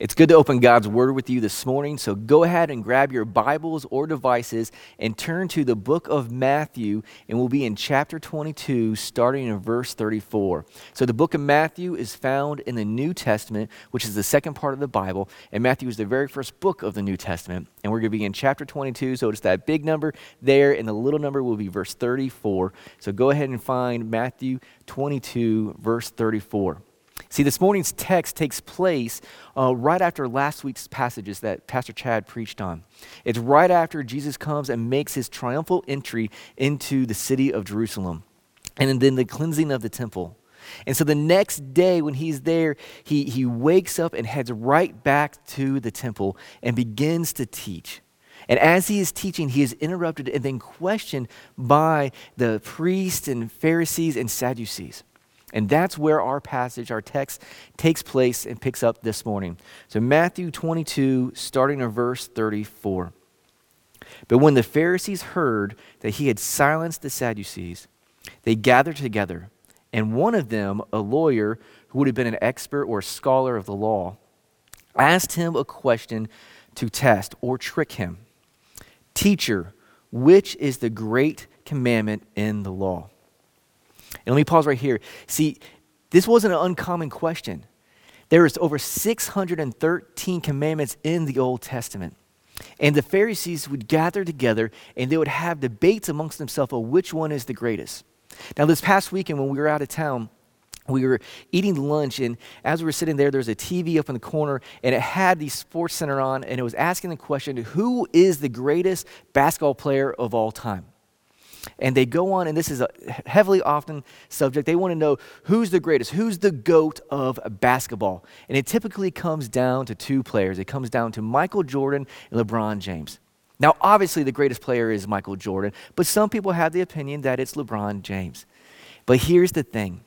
It's good to open God's Word with you this morning, so go ahead and grab your Bibles or devices and turn to the book of Matthew, and we'll be in chapter 22, starting in verse 34. So, the book of Matthew is found in the New Testament, which is the second part of the Bible, and Matthew is the very first book of the New Testament. And we're going to be in chapter 22, so it's that big number there, and the little number will be verse 34. So, go ahead and find Matthew 22, verse 34. See, this morning's text takes place uh, right after last week's passages that Pastor Chad preached on. It's right after Jesus comes and makes his triumphal entry into the city of Jerusalem, and then the cleansing of the temple. And so the next day, when he's there, he, he wakes up and heads right back to the temple and begins to teach. And as he is teaching, he is interrupted and then questioned by the priests and Pharisees and Sadducees. And that's where our passage, our text, takes place and picks up this morning. So, Matthew 22, starting in verse 34. But when the Pharisees heard that he had silenced the Sadducees, they gathered together, and one of them, a lawyer who would have been an expert or a scholar of the law, asked him a question to test or trick him Teacher, which is the great commandment in the law? And let me pause right here. See, this wasn't an uncommon question. There is over 613 commandments in the Old Testament. And the Pharisees would gather together and they would have debates amongst themselves of which one is the greatest. Now, this past weekend when we were out of town, we were eating lunch, and as we were sitting there, there was a TV up in the corner, and it had the Sports Center on, and it was asking the question Who is the greatest basketball player of all time? And they go on, and this is a heavily often subject. They want to know who's the greatest, who's the GOAT of basketball. And it typically comes down to two players it comes down to Michael Jordan and LeBron James. Now, obviously, the greatest player is Michael Jordan, but some people have the opinion that it's LeBron James. But here's the thing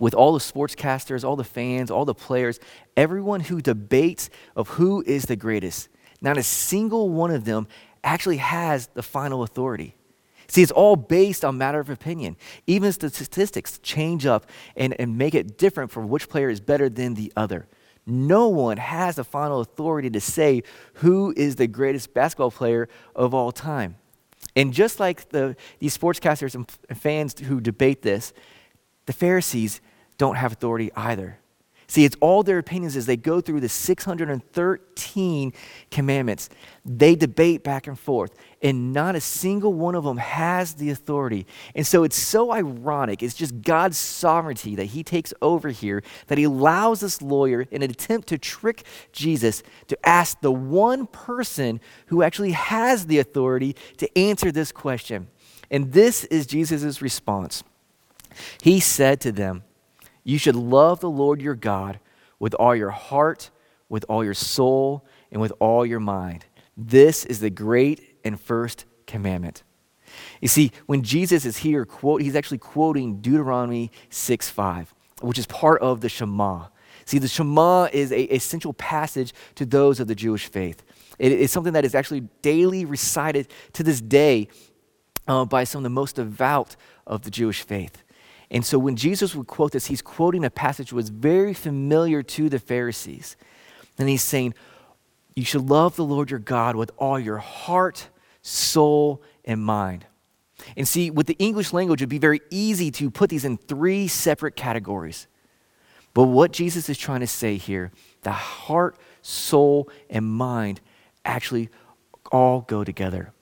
with all the sportscasters, all the fans, all the players, everyone who debates of who is the greatest, not a single one of them actually has the final authority. See, it's all based on matter of opinion. Even statistics change up and, and make it different for which player is better than the other. No one has the final authority to say who is the greatest basketball player of all time. And just like the, these sportscasters and fans who debate this, the Pharisees don't have authority either. See, it's all their opinions as they go through the 613 commandments. They debate back and forth, and not a single one of them has the authority. And so it's so ironic. It's just God's sovereignty that He takes over here, that He allows this lawyer, in an attempt to trick Jesus, to ask the one person who actually has the authority to answer this question. And this is Jesus' response. He said to them, you should love the Lord your God with all your heart, with all your soul, and with all your mind. This is the great and first commandment. You see, when Jesus is here, quote, he's actually quoting Deuteronomy 6 5, which is part of the Shema. See, the Shema is a essential passage to those of the Jewish faith. It is something that is actually daily recited to this day uh, by some of the most devout of the Jewish faith. And so when Jesus would quote this, he's quoting a passage that was very familiar to the Pharisees. And he's saying, You should love the Lord your God with all your heart, soul, and mind. And see, with the English language, it'd be very easy to put these in three separate categories. But what Jesus is trying to say here, the heart, soul, and mind actually all go together.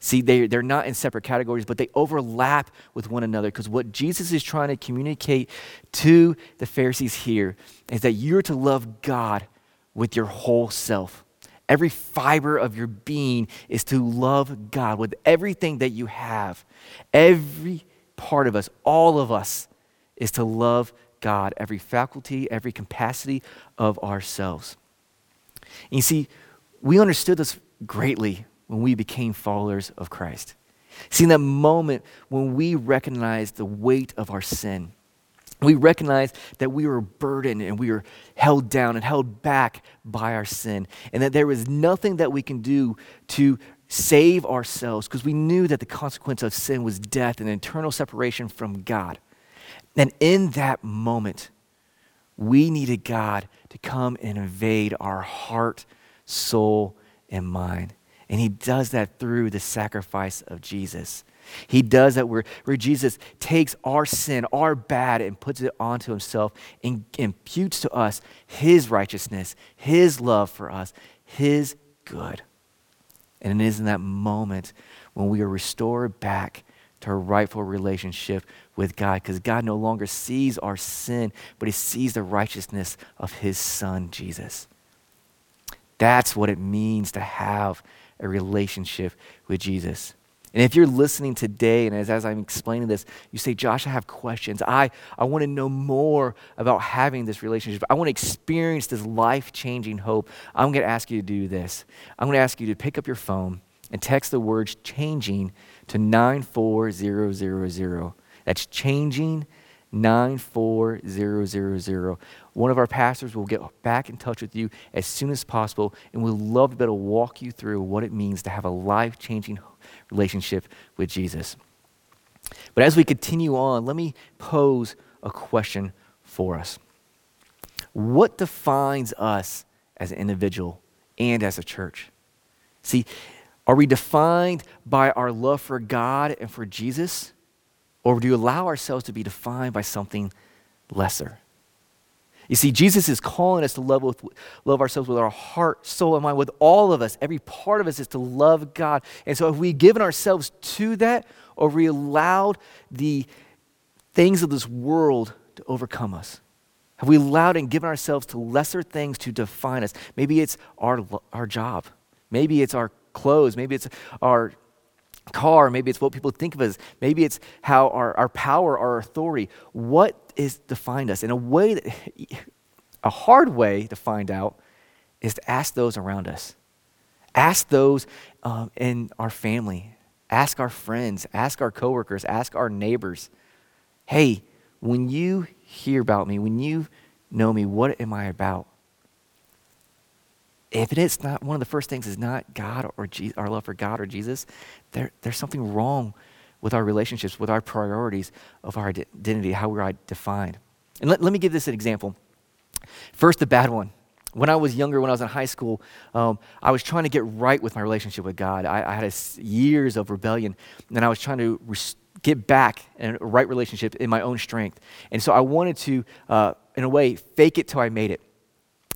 See, they, they're not in separate categories, but they overlap with one another because what Jesus is trying to communicate to the Pharisees here is that you're to love God with your whole self. Every fiber of your being is to love God with everything that you have. Every part of us, all of us, is to love God, every faculty, every capacity of ourselves. And you see, we understood this greatly when we became followers of Christ. See, in that moment when we recognized the weight of our sin, we recognized that we were burdened and we were held down and held back by our sin, and that there was nothing that we can do to save ourselves because we knew that the consequence of sin was death and eternal separation from God. And in that moment, we needed God to come and invade our heart, soul, and mind. And he does that through the sacrifice of Jesus. He does that where, where Jesus takes our sin, our bad, and puts it onto himself and imputes to us his righteousness, his love for us, his good. And it is in that moment when we are restored back to a rightful relationship with God because God no longer sees our sin, but he sees the righteousness of his son, Jesus. That's what it means to have a relationship with Jesus. And if you're listening today, and as, as I'm explaining this, you say, Josh, I have questions. I, I want to know more about having this relationship. I want to experience this life changing hope. I'm going to ask you to do this. I'm going to ask you to pick up your phone and text the words changing to 94000. That's changing 94000. One of our pastors will get back in touch with you as soon as possible, and we'd love to be able to walk you through what it means to have a life changing relationship with Jesus. But as we continue on, let me pose a question for us. What defines us as an individual and as a church? See, are we defined by our love for God and for Jesus? Or do we allow ourselves to be defined by something lesser? You see, Jesus is calling us to love, with, love ourselves with our heart, soul, and mind, with all of us. Every part of us is to love God. And so, have we given ourselves to that, or we allowed the things of this world to overcome us? Have we allowed and given ourselves to lesser things to define us? Maybe it's our, our job. Maybe it's our clothes. Maybe it's our car. Maybe it's what people think of us. Maybe it's how our, our power, our authority. What is defined us? In a way that, a hard way to find out is to ask those around us. Ask those um, in our family. Ask our friends. Ask our coworkers. Ask our neighbors. Hey, when you hear about me, when you know me, what am I about? If it is not one of the first things is not God or our love for God or Jesus, there, there's something wrong with our relationships, with our priorities of our identity, how we're defined. And let, let me give this an example. First, the bad one. When I was younger, when I was in high school, um, I was trying to get right with my relationship with God. I, I had a, years of rebellion, and I was trying to get back in a right relationship in my own strength. And so I wanted to, uh, in a way, fake it till I made it.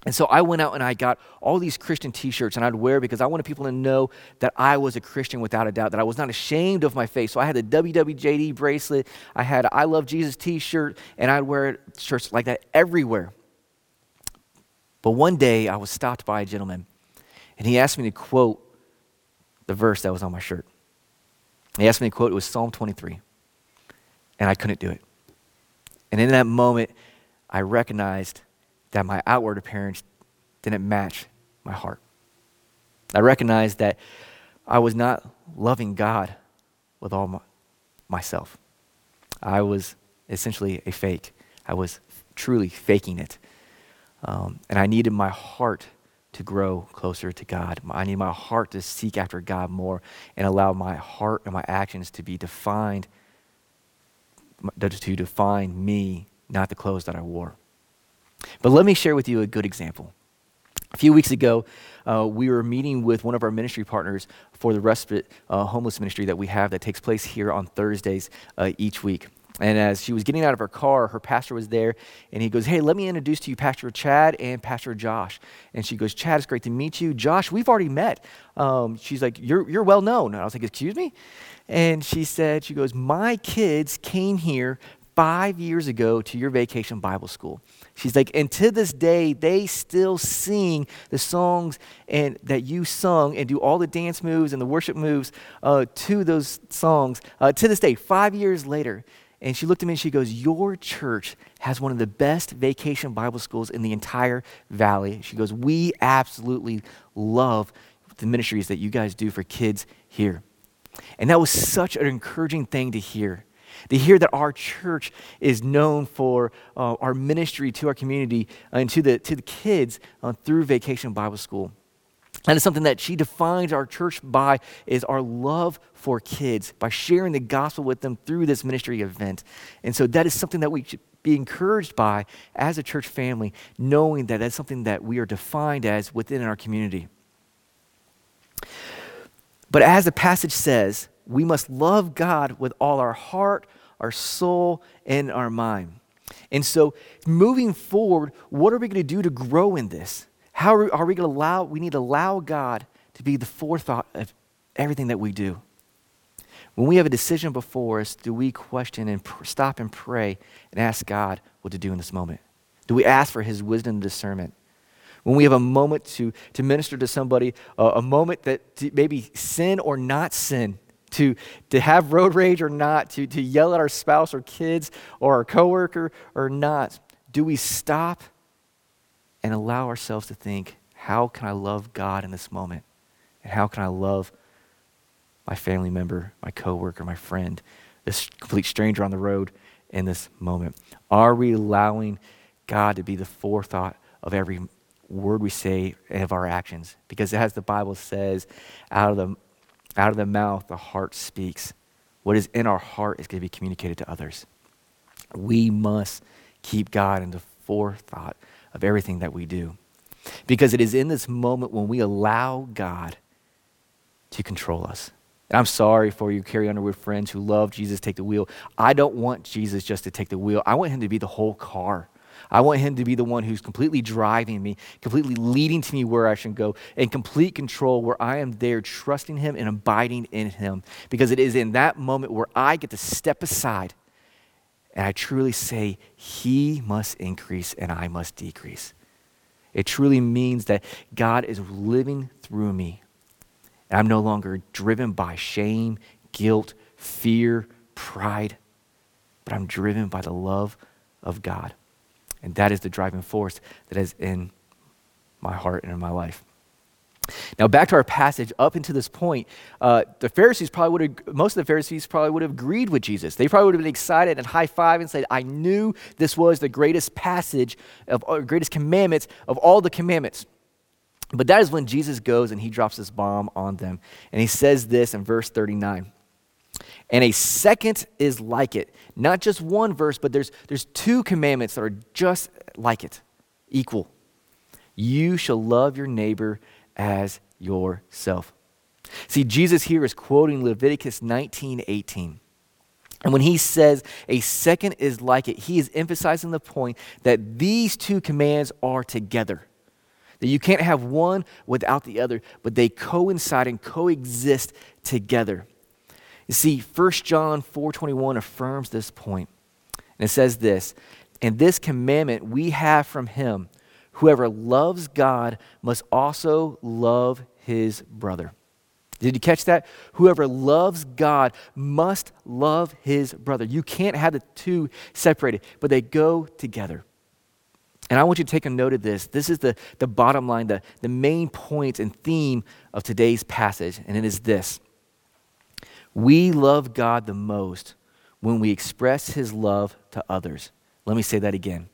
And so I went out and I got all these Christian t shirts and I'd wear because I wanted people to know that I was a Christian without a doubt, that I was not ashamed of my faith. So I had the WWJD bracelet, I had I Love Jesus t shirt, and I'd wear shirts like that everywhere. But one day I was stopped by a gentleman and he asked me to quote the verse that was on my shirt. He asked me to quote, it was Psalm 23. And I couldn't do it. And in that moment, I recognized that my outward appearance didn't match my heart. I recognized that I was not loving God with all my, myself. I was essentially a fake. I was truly faking it. Um, and I needed my heart to grow closer to God. I need my heart to seek after God more and allow my heart and my actions to be defined, to define me, not the clothes that I wore. But let me share with you a good example. A few weeks ago, uh, we were meeting with one of our ministry partners for the respite uh, homeless ministry that we have that takes place here on Thursdays uh, each week. And as she was getting out of her car, her pastor was there, and he goes, Hey, let me introduce to you Pastor Chad and Pastor Josh. And she goes, Chad, it's great to meet you. Josh, we've already met. Um, she's like, you're, you're well known. And I was like, Excuse me? And she said, She goes, My kids came here five years ago to your vacation Bible school. She's like, and to this day, they still sing the songs and that you sung and do all the dance moves and the worship moves uh, to those songs uh, to this day, five years later. And she looked at me and she goes, Your church has one of the best vacation Bible schools in the entire valley. She goes, We absolutely love the ministries that you guys do for kids here. And that was such an encouraging thing to hear to hear that our church is known for uh, our ministry to our community and to the, to the kids uh, through Vacation Bible School. And it's something that she defines our church by is our love for kids, by sharing the gospel with them through this ministry event. And so that is something that we should be encouraged by as a church family, knowing that that's something that we are defined as within our community. But as the passage says, we must love God with all our heart, our soul, and our mind. And so, moving forward, what are we going to do to grow in this? How are, are we going to allow, we need to allow God to be the forethought of everything that we do. When we have a decision before us, do we question and pr- stop and pray and ask God what to do in this moment? Do we ask for His wisdom and discernment? When we have a moment to, to minister to somebody, uh, a moment that maybe sin or not sin, to, to have road rage or not, to, to yell at our spouse or kids or our coworker or not, do we stop and allow ourselves to think, how can I love God in this moment? And how can I love my family member, my coworker, my friend, this complete stranger on the road in this moment? Are we allowing God to be the forethought of every word we say and of our actions? Because as the Bible says, out of the out of the mouth the heart speaks. What is in our heart is going to be communicated to others. We must keep God in the forethought of everything that we do. Because it is in this moment when we allow God to control us. And I'm sorry for you, Carrie Underwood friends who love Jesus take the wheel. I don't want Jesus just to take the wheel. I want him to be the whole car. I want him to be the one who's completely driving me, completely leading to me where I should go, and complete control where I am there trusting him and abiding in him. Because it is in that moment where I get to step aside and I truly say, He must increase and I must decrease. It truly means that God is living through me and I'm no longer driven by shame, guilt, fear, pride, but I'm driven by the love of God. And that is the driving force that is in my heart and in my life. Now, back to our passage, up until this point, uh, the Pharisees probably would have, most of the Pharisees probably would have agreed with Jesus. They probably would have been excited and high five and said, I knew this was the greatest passage of, uh, greatest commandments of all the commandments. But that is when Jesus goes and he drops this bomb on them. And he says this in verse 39. And a second is like it. Not just one verse, but there's, there's two commandments that are just like it, equal. You shall love your neighbor as yourself. See, Jesus here is quoting Leviticus 19 18. And when he says a second is like it, he is emphasizing the point that these two commands are together. That you can't have one without the other, but they coincide and coexist together. You see, 1 John 4:21 affirms this point. And it says this, and this commandment we have from him, whoever loves God must also love his brother. Did you catch that? Whoever loves God must love his brother. You can't have the two separated, but they go together. And I want you to take a note of this. This is the, the bottom line, the, the main point and theme of today's passage, and it is this We love God the most when we express his love to others. Let me say that again.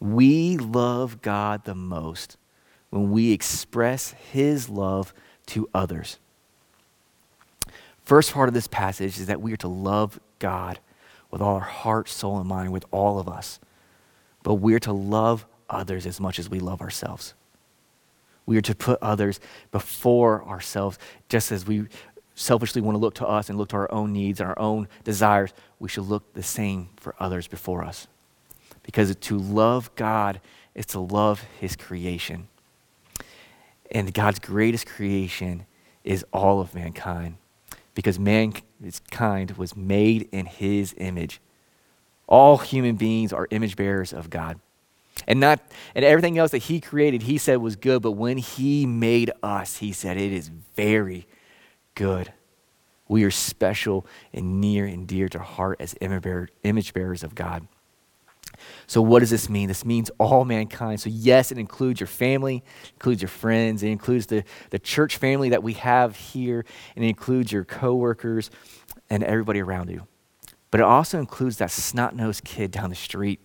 We love God the most when we express his love to others. First part of this passage is that we are to love God with all our heart, soul, and mind, with all of us but we're to love others as much as we love ourselves. We are to put others before ourselves, just as we selfishly want to look to us and look to our own needs and our own desires. We should look the same for others before us. Because to love God is to love His creation. And God's greatest creation is all of mankind. Because mankind was made in His image. All human beings are image bearers of God. And not and everything else that he created, he said was good, but when he made us, he said it is very good. We are special and near and dear to heart as image bearers of God. So, what does this mean? This means all mankind. So, yes, it includes your family, includes your friends, it includes the, the church family that we have here, and it includes your coworkers and everybody around you. But it also includes that snot nosed kid down the street.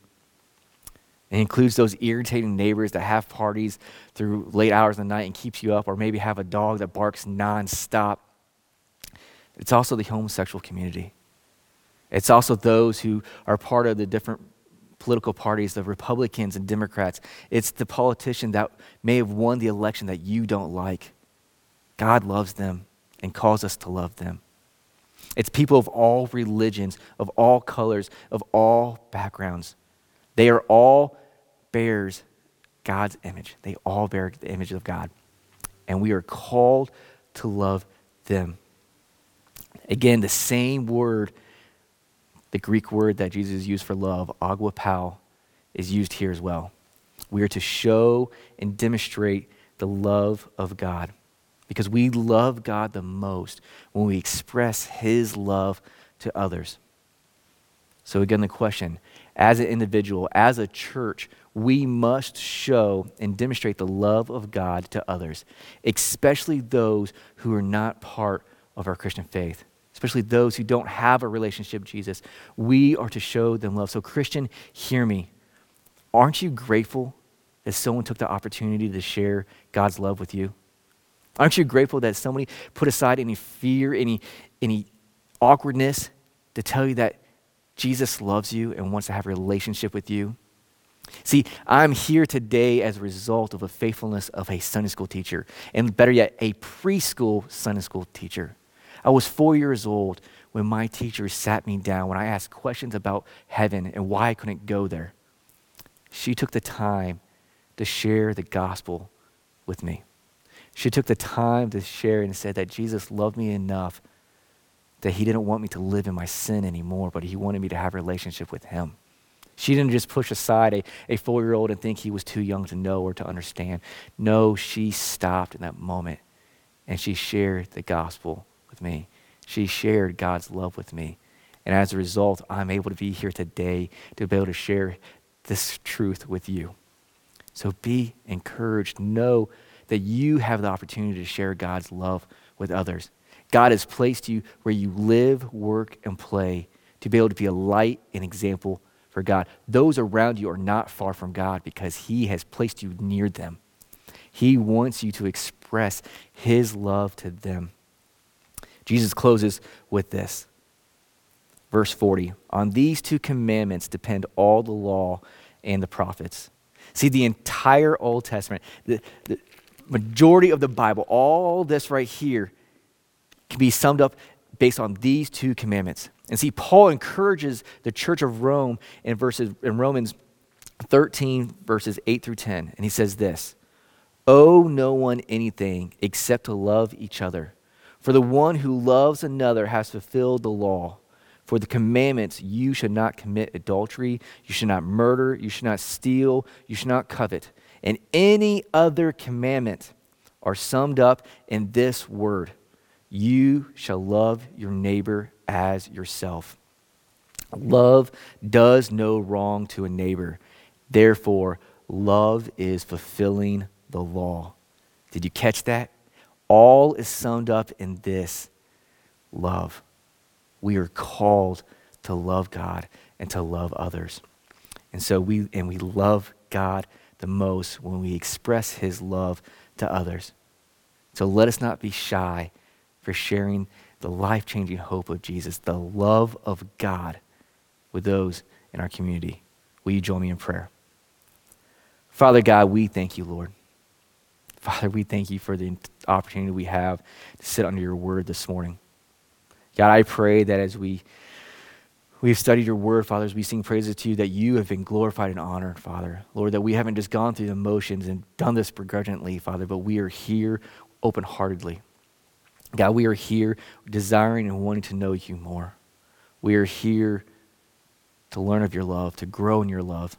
It includes those irritating neighbors that have parties through late hours of the night and keeps you up, or maybe have a dog that barks nonstop. It's also the homosexual community. It's also those who are part of the different political parties, the Republicans and Democrats. It's the politician that may have won the election that you don't like. God loves them and calls us to love them. It's people of all religions, of all colors, of all backgrounds. They are all bears God's image. They all bear the image of God. And we are called to love them. Again, the same word, the Greek word that Jesus used for love, agapao, is used here as well. We are to show and demonstrate the love of God because we love God the most when we express His love to others. So, again, the question as an individual, as a church, we must show and demonstrate the love of God to others, especially those who are not part of our Christian faith, especially those who don't have a relationship with Jesus. We are to show them love. So, Christian, hear me. Aren't you grateful that someone took the opportunity to share God's love with you? Aren't you grateful that somebody put aside any fear, any, any awkwardness to tell you that Jesus loves you and wants to have a relationship with you. See, I'm here today as a result of the faithfulness of a Sunday school teacher, and better yet, a preschool Sunday school teacher. I was four years old when my teacher sat me down when I asked questions about heaven and why I couldn't go there. She took the time to share the gospel with me. She took the time to share and said that Jesus loved me enough that he didn't want me to live in my sin anymore, but he wanted me to have a relationship with him. She didn't just push aside a, a four year old and think he was too young to know or to understand. No, she stopped in that moment and she shared the gospel me. She shared God's love with me. And as a result, I'm able to be here today to be able to share this truth with you. So be encouraged. Know that you have the opportunity to share God's love with others. God has placed you where you live, work, and play to be able to be a light and example for God. Those around you are not far from God because He has placed you near them. He wants you to express His love to them. Jesus closes with this. Verse 40 On these two commandments depend all the law and the prophets. See, the entire Old Testament, the, the majority of the Bible, all this right here can be summed up based on these two commandments. And see, Paul encourages the church of Rome in, verses, in Romans 13, verses 8 through 10. And he says this Owe no one anything except to love each other. For the one who loves another has fulfilled the law. For the commandments, you should not commit adultery, you should not murder, you should not steal, you should not covet. And any other commandment are summed up in this word you shall love your neighbor as yourself. Love does no wrong to a neighbor. Therefore, love is fulfilling the law. Did you catch that? All is summed up in this love. We are called to love God and to love others. And so we and we love God the most when we express his love to others. So let us not be shy for sharing the life changing hope of Jesus, the love of God with those in our community. Will you join me in prayer? Father God, we thank you, Lord. Father, we thank you for the opportunity we have to sit under your word this morning. God, I pray that as we we've studied your word, Father, as we sing praises to you, that you have been glorified and honored, Father. Lord, that we haven't just gone through the motions and done this begrudgingly, Father, but we are here open heartedly. God, we are here desiring and wanting to know you more. We are here to learn of your love, to grow in your love,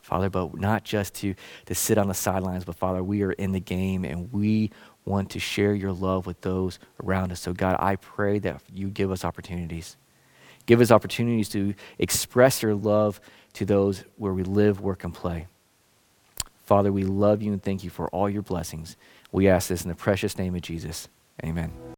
Father, but not just to, to sit on the sidelines, but Father, we are in the game and we want to share your love with those around us. So, God, I pray that you give us opportunities. Give us opportunities to express your love to those where we live, work, and play. Father, we love you and thank you for all your blessings. We ask this in the precious name of Jesus. Amen.